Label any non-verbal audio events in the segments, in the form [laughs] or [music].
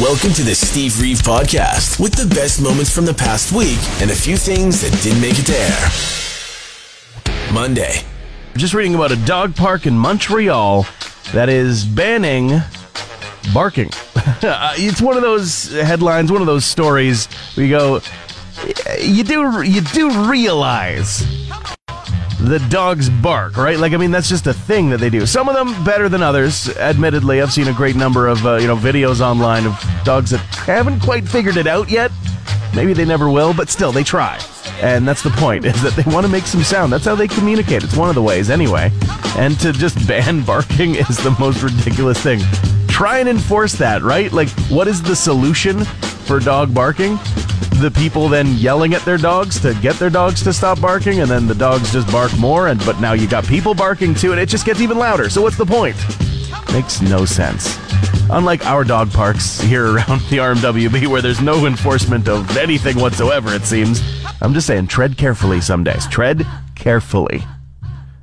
Welcome to the Steve Reeve Podcast with the best moments from the past week and a few things that didn't make it to air. Monday. Just reading about a dog park in Montreal that is banning barking. [laughs] it's one of those headlines, one of those stories where you go, you do you do realize the dogs bark, right? Like, I mean, that's just a thing that they do. Some of them better than others. Admittedly, I've seen a great number of uh, you know videos online of dogs that haven't quite figured it out yet. Maybe they never will, but still, they try. And that's the point, [laughs] is that they want to make some sound. That's how they communicate. It's one of the ways, anyway. And to just [laughs] ban barking is the most ridiculous thing. Try and enforce that, right? Like, what is the solution for dog barking? The people then yelling at their dogs to get their dogs to stop barking, and then the dogs just bark more, and but now you got people barking too, and it just gets even louder. So what's the point? Makes no sense. Unlike our dog parks here [laughs] around the RMWB, where there's no enforcement of anything whatsoever, it seems. I'm just saying, tread carefully some days. Tread carefully.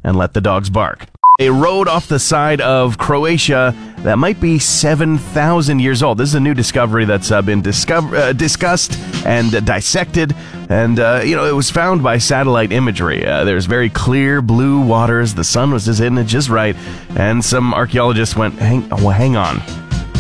And let the dogs bark. A road off the side of Croatia that might be 7,000 years old. This is a new discovery that's uh, been discover- uh, discussed and uh, dissected. And, uh, you know, it was found by satellite imagery. Uh, there's very clear blue waters. The sun was just hitting it just right. And some archaeologists went, hang, oh, hang on.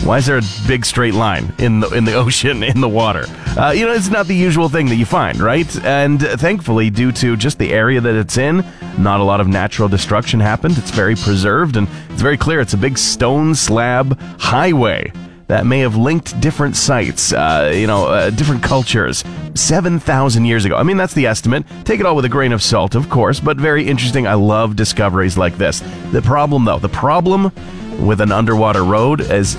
Why is there a big straight line in the in the [laughs] ocean in the water? Uh, you know, it's not the usual thing that you find, right? And thankfully, due to just the area that it's in, not a lot of natural destruction happened. It's very preserved, and it's very clear. It's a big stone slab highway that may have linked different sites, uh, you know, uh, different cultures, 7,000 years ago. I mean, that's the estimate. Take it all with a grain of salt, of course, but very interesting. I love discoveries like this. The problem, though, the problem with an underwater road as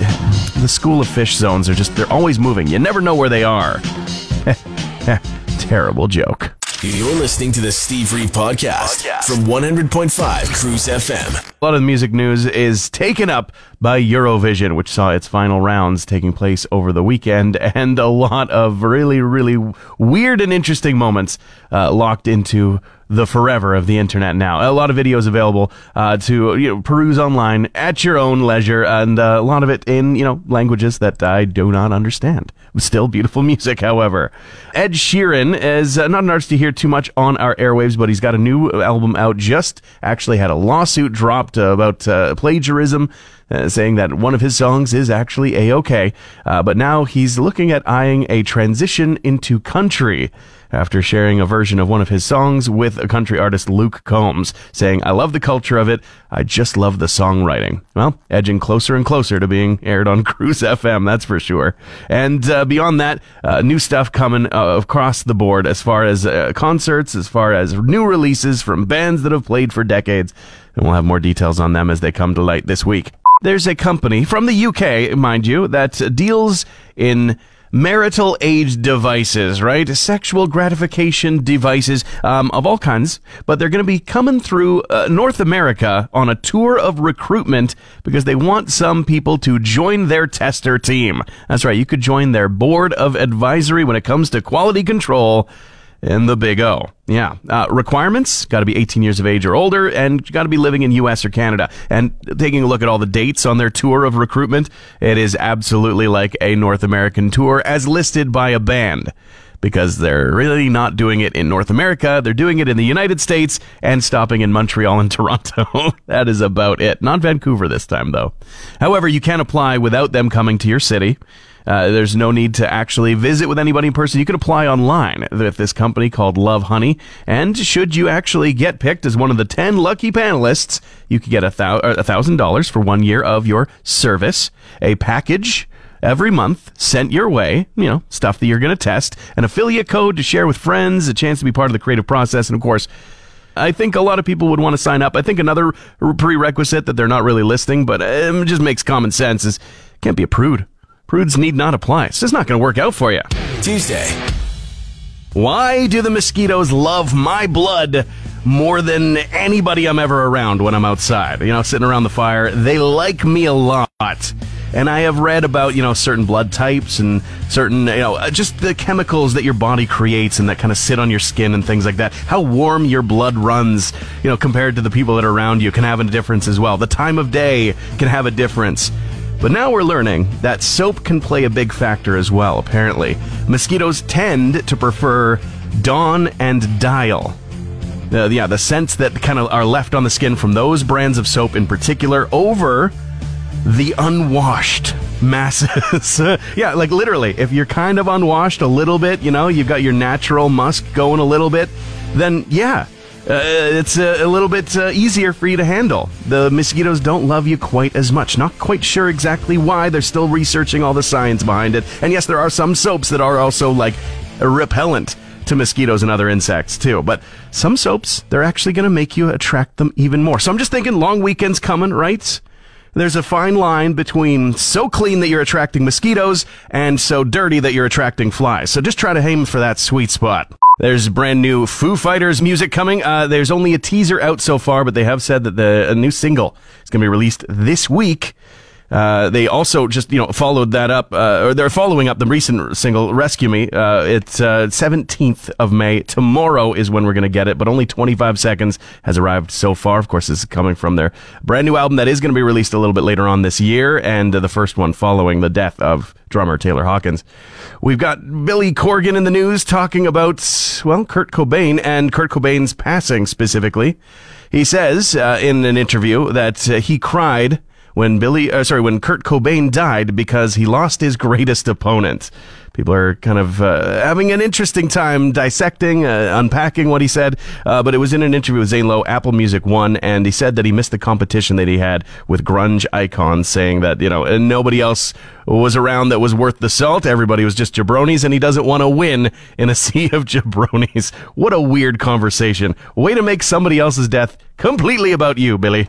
the school of fish zones are just, they're always moving. You never know where they are. [laughs] Terrible joke. You're listening to the Steve Reeve podcast, podcast, from 100.5 Cruise FM. A lot of the music news is taken up by Eurovision, which saw its final rounds taking place over the weekend, [laughs] and a lot of really, really weird and interesting moments uh, locked into the forever of the internet now. A lot of videos available uh, to you know, peruse online at your own leisure, and uh, a lot of it in you know languages that I do not understand. Still beautiful [laughs] music, however. Ed Sheeran is uh, not an artist to hear too much on our airwaves, but he's got a new album out. Just actually had a lawsuit dropped about uh, plagiarism. Uh, saying that one of his songs is actually a-okay, uh, but now he's looking at eyeing a transition into country after sharing a version of one of his songs with a country artist Luke Combs, saying, I love the culture of it. I just love the songwriting. Well, edging closer and closer to being aired on [laughs] Cruise FM, that's for sure. And uh, beyond that, uh, new stuff coming uh, across the board as far as uh, concerts, as far as new releases from bands that have played for decades. And we'll have more details on them as they come to light this week. There's a company from the UK, mind you, that deals in marital age devices, right? Sexual gratification devices um, of all kinds, but they're going to be coming through uh, North America on a tour of recruitment because they want some people to join their tester team. That's right, you could join their board of advisory when it comes to quality control in the Big O. Yeah. Uh, requirements got to be 18 years of age or older and got to be living in U.S. or Canada. And taking a look at all the dates on their tour of recruitment, it is absolutely like a North American tour as listed by a band. Because they're really not doing it in North America. They're doing it in the United States and stopping in Montreal and [laughs] Toronto. that is about it. Not Vancouver this time, though. However, you can apply without them coming to your city. Uh, there's no need to actually visit with anybody in person. You can apply online with this company called Lovehoney. And should you actually get picked as one of the 10 lucky panelists, you could get a thousand dollars for one year of your service, a package every month sent your way, you know, stuff that you're going to test, an affiliate code to share with friends, a chance to be part of the creative process, and of course, I think a lot of people would want to sign up. I think another prerequisite that they're not really listing, but um, it just makes common sense is can't be a prude Prudes need not apply. It's just not going to work out for you. Tuesday. Why do the mosquitoes love my blood more than anybody I'm ever around when I'm outside? You know, sitting around the fire. They like me a lot. And I have read about, you know, certain blood types and certain, you know, uh, just the chemicals that your body creates and that kind of sit on your skin and things like that. How warm your blood runs, you know, compared to the people that are around you can have a difference as well. The time of day can have a difference. But now we're learning that soap can play a big factor as well, apparently. Mosquitoes tend to prefer Dawn and Dial. Uh, yeah, the scents that kind of are left on the skin from those brands of soap in particular over the unwashed masses. [laughs] yeah, like literally, if you're kind of unwashed a little bit, you know, you've got your natural musk going a little bit, then yeah, uh, it's a, a, little bit uh, easier for you to handle. The mosquitoes don't love you quite as much. Not quite sure exactly why. They're still researching all the science behind it. And yes, there are some soaps that are also like repellent to mosquitoes and other insects too. But some soaps, they're actually going to make you attract them even more. So I'm just thinking long weekends coming, right? There's a fine line between so clean that you're attracting mosquitoes and so dirty that you're attracting flies. So just try to aim for that sweet spot. There's brand new Foo Fighters music coming. Uh, there's only a teaser out so far, but they have said that the a new single is going to be released this week. Uh, they also just you know followed that up, uh, or they're following up the recent single "Rescue Me." Uh, it's uh, seventeenth of May. Tomorrow is when we're going to get it, but only twenty five seconds has arrived so far. Of course, this is coming from their brand new album that is going to be released a little bit later on this year, and the first one following the death of drummer Taylor Hawkins. We've got Billy Corgan in the news talking about well Kurt Cobain and Kurt Cobain's passing specifically. He says uh, in an interview that he cried when Billy, uh, sorry, when Kurt Cobain died because he lost his greatest opponent. People are kind of uh, having an interesting time dissecting, uh, unpacking what he said. Uh, but it was in an interview with Zane Lowe, Apple Music One, and he said that he missed the competition that he had with grunge icons, saying that you know nobody else was around that was worth the salt. Everybody was just jabronis, and he doesn't want to win in a [laughs] sea of jabronis. What a weird conversation. Way to make somebody else's death completely about you, Billy.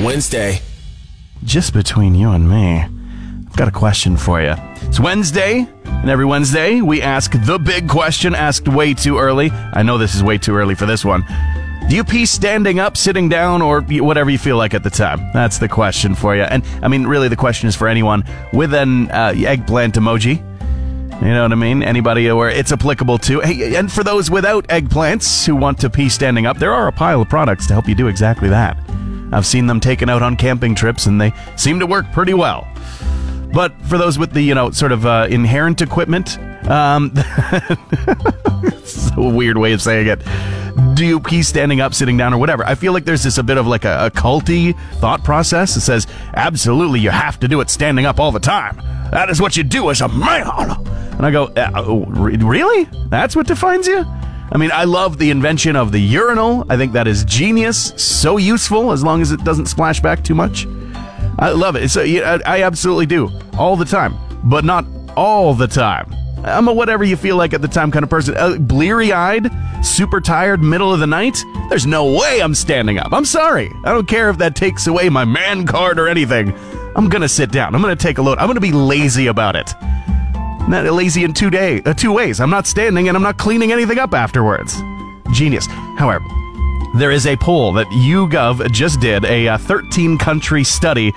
Wednesday just between you and me, I've got a question for you. It's Wednesday, and every Wednesday we ask the big question asked way too early. I know this is way too early for this one. Do you pee standing up, sitting down, or whatever you feel like at the time? That's the question for you. And I mean, really, the question is for anyone with an uh, eggplant emoji. You know what I mean? Anybody where it's applicable to. Hey, and for those without eggplants who want to pee standing up, there are a pile of products to help you do exactly that. I've seen them taken out on camping trips and they seem to work pretty well. But for those with the, you know, sort of uh, inherent equipment, um, [laughs] it's a weird way of saying it. Do you pee standing up, sitting down, or whatever? I feel like there's this a bit of like a, a culty thought process that says, absolutely, you have to do it standing up all the time. That is what you do as a man. And I go, uh, really? That's what defines you? I mean, I love the invention of the urinal. I think that is genius. So useful as long as it doesn't splash back too much. I love it. So yeah, I absolutely do all the time, but not all the time. I'm a whatever you feel like at the time kind of person. Uh, Bleary eyed, super tired, middle of the night. There's no way I'm standing up. I'm sorry. I don't care if that takes away my man card or anything. I'm gonna sit down. I'm gonna take a load. I'm gonna be lazy about it. Not lazy in two day, uh, two ways. I'm not standing and I'm not cleaning anything up afterwards. Genius. However, there is a poll that YouGov just did, a uh, 13 country study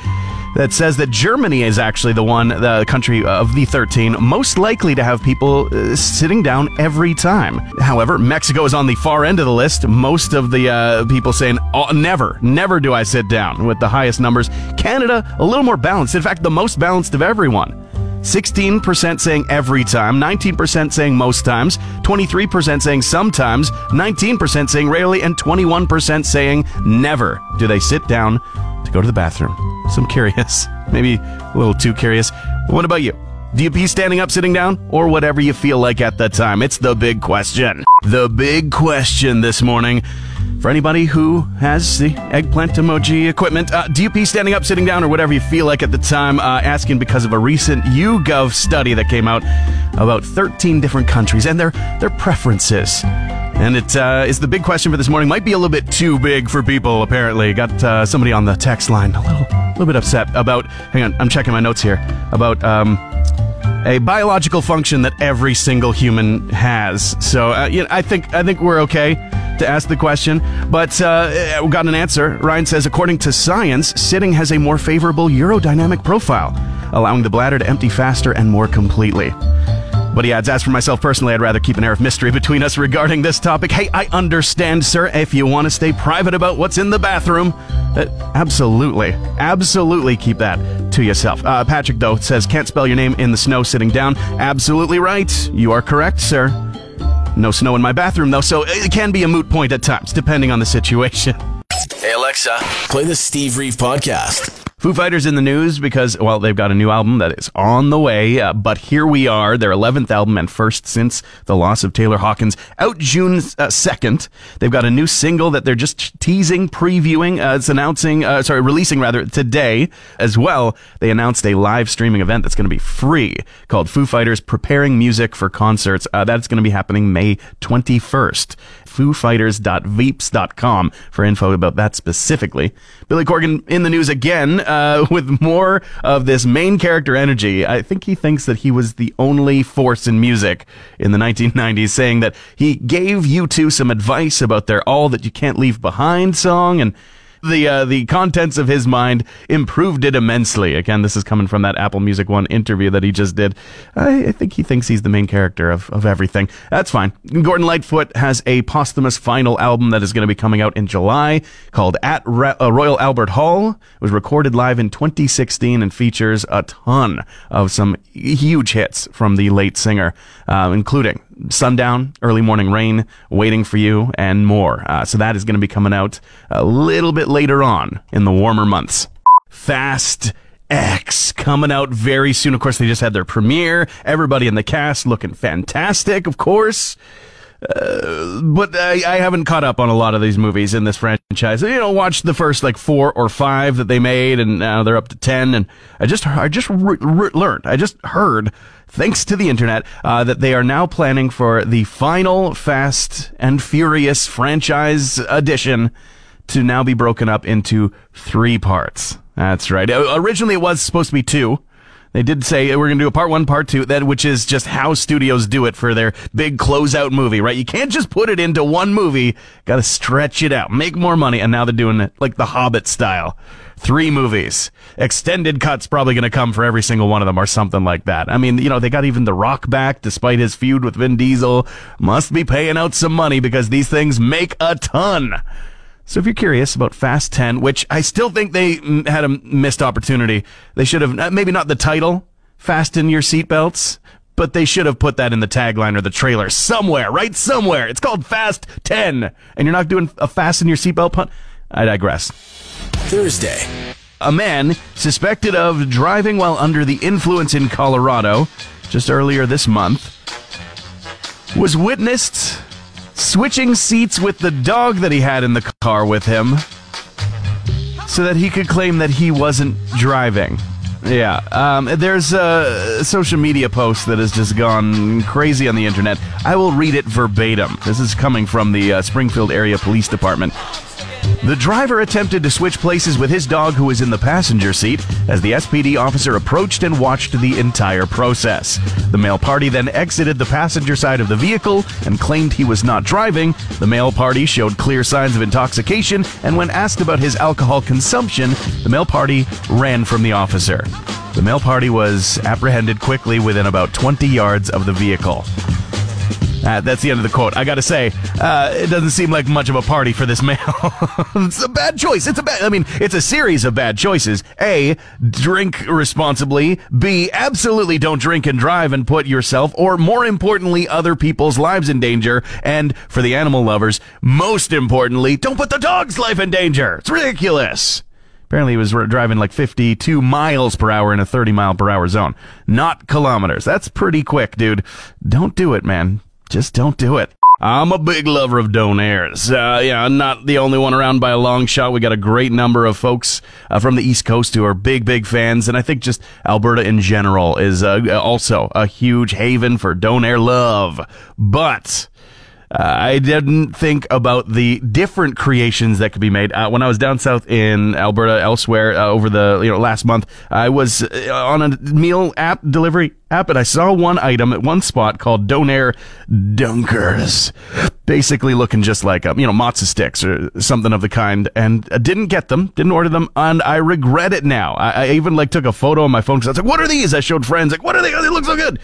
that says that Germany is actually the one, the country of the 13 most likely to have people uh, sitting down every time. However, Mexico is on the far end of the list. Most of the uh, people saying, oh, never, never do I sit down, with the highest numbers. Canada, a little more balanced. In fact, the most balanced of everyone. 16% saying every time, 19% saying most times, 23% saying sometimes, 19% saying rarely, and 21% saying never do they sit down to go to the bathroom. So I'm curious, [laughs] maybe a little too curious. What about you? Do you pee standing up, sitting down, or whatever you feel like at the time? It's the big question. The big question this morning. For anybody who has the eggplant emoji equipment, uh, do you pee standing up, sitting down, or whatever you feel like at the time? Uh, asking because of a recent YouGov study that came out about 13 different countries and their their preferences. And it uh, is the big question for this morning. Might be a little bit too big for people, apparently. Got uh, somebody on the text line. A little little bit upset about. Hang on, I'm checking my notes here about um, a biological function that every single human has. So uh, you know, I think I think we're okay to ask the question, but uh, we got an answer. Ryan says, according to science, sitting has a more favorable urodynamic profile, allowing the bladder to empty faster and more completely. But he adds, as for myself personally, I'd rather keep an air of mystery between us regarding this topic. Hey, I understand, sir, if you want to stay private about what's in the bathroom. Uh, absolutely. Absolutely keep that to yourself. Uh, Patrick, though, says, can't spell your name in the snow sitting down. Absolutely right. You are correct, sir. No snow in my bathroom, though, so it can be a moot point at times, depending on the situation. Hey, Alexa, play the Steve Reeve podcast. Foo Fighters in the news because, well, they've got a new album that is on the way, uh, but here we are, their 11th album and first since the loss of Taylor Hawkins, out June uh, 2nd. They've got a new single that they're just teasing, previewing, uh, it's announcing, uh, sorry, releasing rather today as well. They announced a live streaming event that's going to be free called Foo Fighters Preparing Music for Concerts. Uh, that's going to be happening May 21st foofighters.veeps.com for info about that specifically. Billy Corgan in the news again uh, [laughs] with more of this main character energy. I think he thinks that he was the only force in music in the 1990s, saying that he gave U2 some advice about their All That You Can't Leave Behind song and the uh, the contents of his mind improved it immensely. Again, this is coming from that Apple Music One interview that he just did. I, I think he thinks he's the main character of, of everything. That's fine. Gordon Lightfoot has a posthumous final album that is going to be coming out in July called At Re- uh, Royal Albert Hall. It was recorded live in 2016 and features a ton of some huge hits from the late singer, uh, including Sundown, Early Morning Rain, Waiting for You, and more. Uh, so that is going to be coming out a little bit later on in the warmer months. Fast X coming out very soon. Of course, they just had their premiere. Everybody in the cast looking fantastic, of course. Uh, but I, I, haven't caught up on a lot of these movies in this franchise. You know, watched the first like four or five that they made, and now they're up to ten. And I just, I just re- re- learned, I just heard, thanks to the internet, uh, that they are now planning for the final Fast and Furious franchise edition to now be broken up into three parts. That's right. Originally, it was supposed to be two. They did say we're going to do a part one, part two, that which is just how studios do it for their big closeout movie, right? You can't just put it into one movie. Got to stretch it out, make more money. And now they're doing it like the Hobbit style. Three movies. Extended cuts probably going to come for every single one of them or something like that. I mean, you know, they got even The Rock back despite his feud with Vin Diesel. Must be paying out some money because these things make a ton. So if you're curious about Fast 10, which I still think they had a missed opportunity, they should have, uh, maybe not the title, Fasten Your Seatbelts, but they should have put that in the tagline or the trailer somewhere, right? Somewhere. It's called Fast 10. And you're not doing a Fasten Your Seatbelt punt? I digress. Thursday. A man suspected of driving while under the influence in Colorado just earlier this month was witnessed switching seats with the dog that he had in the car with him so that he could claim that he wasn't driving. Yeah, um, there's a social media post that has just gone crazy on the internet. I will read it verbatim. This is coming from the uh, Springfield Area Police Department. The driver attempted to switch places with his dog, who was in the passenger seat, as the SPD officer approached and watched the entire process. The male party then exited the passenger side of the vehicle and claimed he was not driving. The male party showed clear signs of intoxication, and when asked about his alcohol consumption, the male party ran from the officer. The male party was apprehended quickly within about 20 yards of the vehicle. Uh, that's the end of the quote. I got to say, uh, it doesn't seem like much of a party for this [laughs] male. it's a bad choice. It's a bad. I mean, it's a series of bad choices. A, drink responsibly. B, absolutely don't drink and drive and put yourself, or more importantly, other people's lives in danger. And for the animal lovers, most importantly, don't put the dog's life in danger. It's ridiculous. Apparently, he was driving like 52 miles per hour in a 30 mile per hour zone, not kilometers. That's pretty quick, dude. Don't do it, man just don't do it. I'm a big lover of donairs. Uh, yeah, I'm not the only one around by a long shot. We got a great number of folks uh, from the East Coast who are big, big fans, and I think just Alberta in general is uh, also a huge haven for donair love. But Uh, I didn't think about the different creations that could be made. Uh, when I was down south in Alberta, elsewhere uh, over the you know last month, I was uh, on a meal app delivery app, and I saw one item at one spot called Donair Dunkers, basically looking just like um, you know matzo sticks or something of the kind, and I didn't get them, didn't order them, and I regret it now. I, I even like took a photo on my phone because I was like, "What are these?" I showed friends like, "What are they? Oh, they look so good."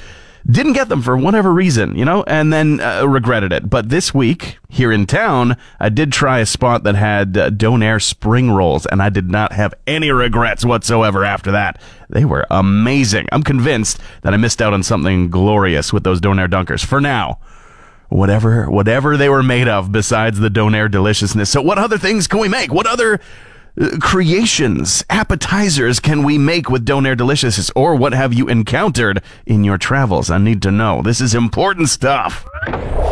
Didn't get them for whatever reason, you know, and then uh, regretted it. But this week here in town, I did try a spot that had uh, Donair spring rolls, and I did not have any regrets whatsoever after that. They were amazing. I'm convinced that I missed out on something glorious with those Donair dunkers. For now, whatever whatever they were made of besides the Donair deliciousness. So what other things can we make? What other creations, appetizers can we make with Donair Delicious, or what have you encountered in your travels? I need to know. This is important stuff.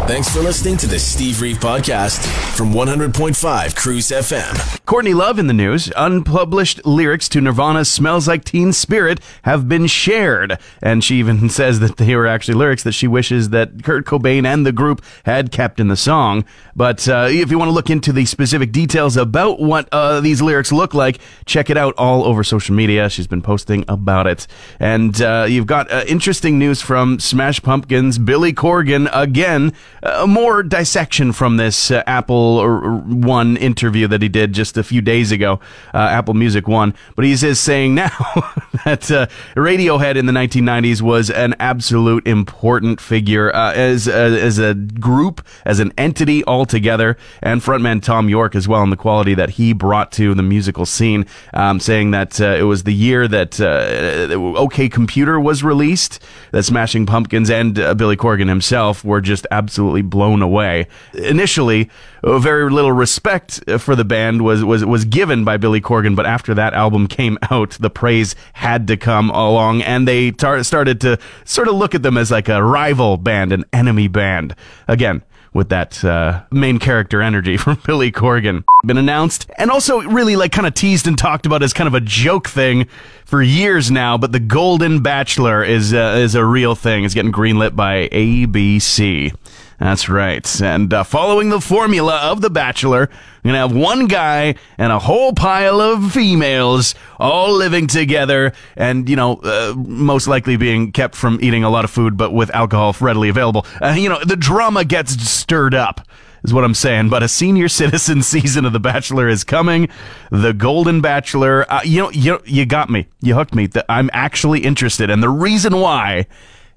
Thanks for listening to the Steve Reeve Podcast from 100.5 Cruise FM. Courtney Love in the news. Unpublished lyrics to Nirvana's Smells Like Teen Spirit have been shared. And she even [laughs] says that they were actually lyrics that she wishes that Kurt Cobain and the group had kept in the song. But uh, if you want to look into the specific details about what uh, these lyrics look like, check it out all over social media. She's been posting about it. And uh, you've got uh, interesting news from Smash Pumpkins, Billy Corgan again uh, more dissection from this uh, Apple One interview that he did just a few days ago, uh, Apple Music One. But he is saying now [laughs] that uh, Radiohead in the 1990s was an absolute important figure as as a group, as an entity altogether, and frontman Thom Yorke as well, and the quality that he brought to the musical scene. Um, saying that uh, it was the year that uh, uh, OK Computer was released, that Smashing Pumpkins and Billy Corgan himself were just absolutely blown away. Initially, very little respect for the band was, was, was given by Billy Corgan, but after that album came out, the praise had to come along, and they tar- started to sort of look at them as like a rival band, an enemy band. Again, with that uh, main character energy [laughs] from Billy Corgan. Been announced and also really like kind of teased and talked about as kind of a joke thing for years now. But the Golden Bachelor is uh, is a real thing. It's getting greenlit by ABC. That's right. And uh, following the formula of The Bachelor, we're going to have one guy and a whole pile of females all living together and, you know, uh, most likely being kept from eating a lot of food, but with alcohol readily available. Uh, you know, the drama gets stirred up is what I'm saying. But a senior [laughs] citizen season of The Bachelor is coming. The Golden Bachelor. Uh, you know, you you got me. You hooked me. I'm actually interested, and the reason why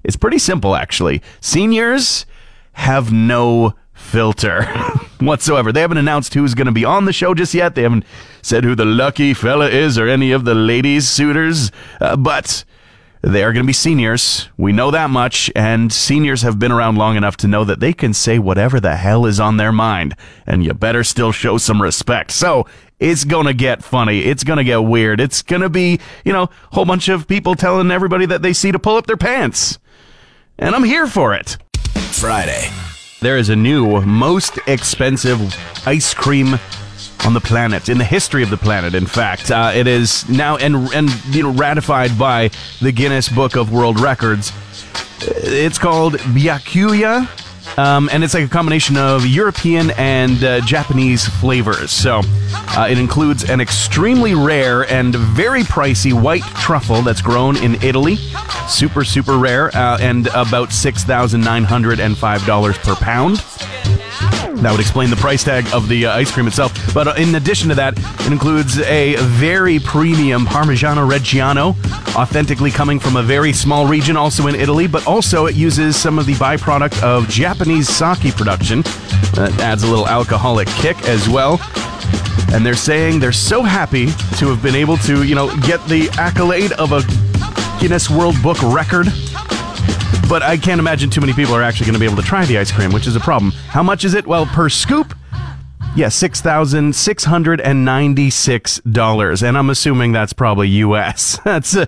is pretty simple. Actually, seniors have no filter [laughs] whatsoever. They haven't announced who's going to be on the show just yet. They haven't said who the lucky fella is or any of the ladies' suitors, uh, but they are going to be seniors. We know that much, and seniors have been around long enough to know that they can say whatever the hell is on their mind, and you better still show some respect. So, it's going to get funny. It's going to get weird. It's going to be, you know, a whole bunch of people telling everybody that they see to pull up their pants. And I'm here for it. Friday. There is a new, most expensive ice cream on the planet, in the history of the planet. In fact, uh, it is now and and you know ratified by the Guinness Book of World Records. It's called Byakuya um, and it's like a combination of European and uh, Japanese flavors. So uh, it includes an extremely rare and very pricey white truffle that's grown in Italy. Super, super rare, uh, and about $6,905 per pound. That would explain the price tag of the uh, ice cream itself. But uh, in addition to that, it includes a very premium Parmigiano Reggiano, authentically coming from a very small region also in Italy, but also it uses some of the byproduct of Japanese sake production. That adds a little alcoholic kick as well. And they're saying they're so happy to have been able to, you know, get the accolade of a Guinness World Book record but I can't imagine too many people are actually going to be able to try the ice cream, which is a problem. How much is it? Well, per scoop, yeah, six thousand six hundred and ninety-six dollars, and I'm assuming that's probably U.S. [laughs] That's uh,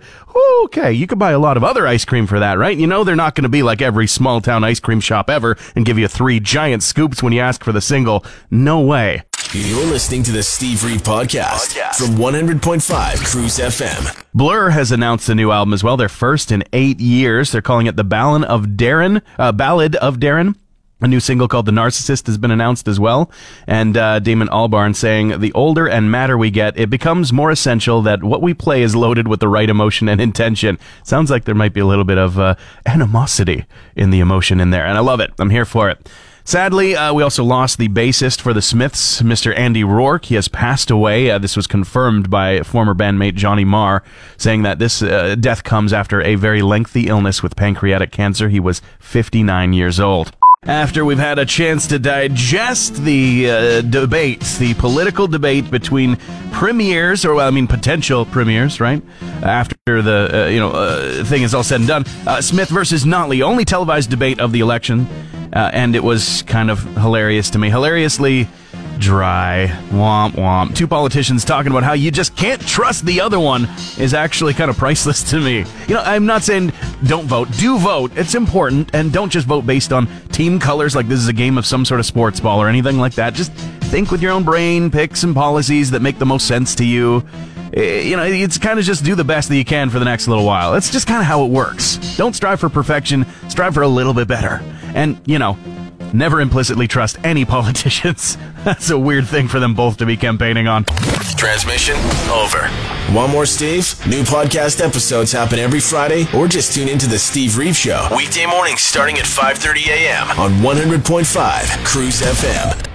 okay. You could buy a lot of other ice cream for that, right? You know they're not going to be like every small town ice cream shop ever and give you three giant scoops when you ask for the single. No way. You're listening to the Steve Reeve podcast, podcast, from 100.5 Cruise FM. Blur has announced a new album as well. Their first in eight years. They're calling it the Ballad of Darren. Uh, Ballad of Darren. A new single called The Narcissist has been announced as well. And uh, Damon Albarn saying, The older and madder we get, it becomes more essential that what we play is loaded with the right emotion and intention. Sounds like there might be a little bit of uh, animosity in the emotion in there. And I love it. I'm here for it. Sadly, uh, we also lost the bassist for the Smiths, Mr. Andy Rourke. He has passed away. Uh, this was confirmed by former bandmate Johnny Marr, saying that this uh, death comes after a very lengthy illness with pancreatic cancer. He was 59 years old after we've had a chance to digest the uh, debates, the political debate between premiers, or well, I mean potential premiers, right? After the uh, you know uh, thing is all said and done, uh, Smith versus Notley, only televised debate of the election, uh, and it was kind of hilarious to me, hilariously dry. Womp womp. Two politicians talking about how you just can't trust the other one is actually kind of priceless to me. You know, I'm not saying don't vote. Do vote. It's important. And don't just vote based on team colors like this is a game of some sort of sports ball or anything like that. Just think with your own brain, pick some policies that make the most sense to you. Eh, you know, it's kind of just do the best that you can for the next little while. That's just kind of how it works. Don't strive for perfection, strive for a little bit better. And, you know, never implicitly trust any [laughs] politicians. That's a weird thing for them both to be campaigning on. Transmission over. One more Steve? New podcast episodes happen every Friday or just tune into the Steve Reeve Show. Weekday mornings starting at 5.30 a.m. on 100.5 Cruise FM.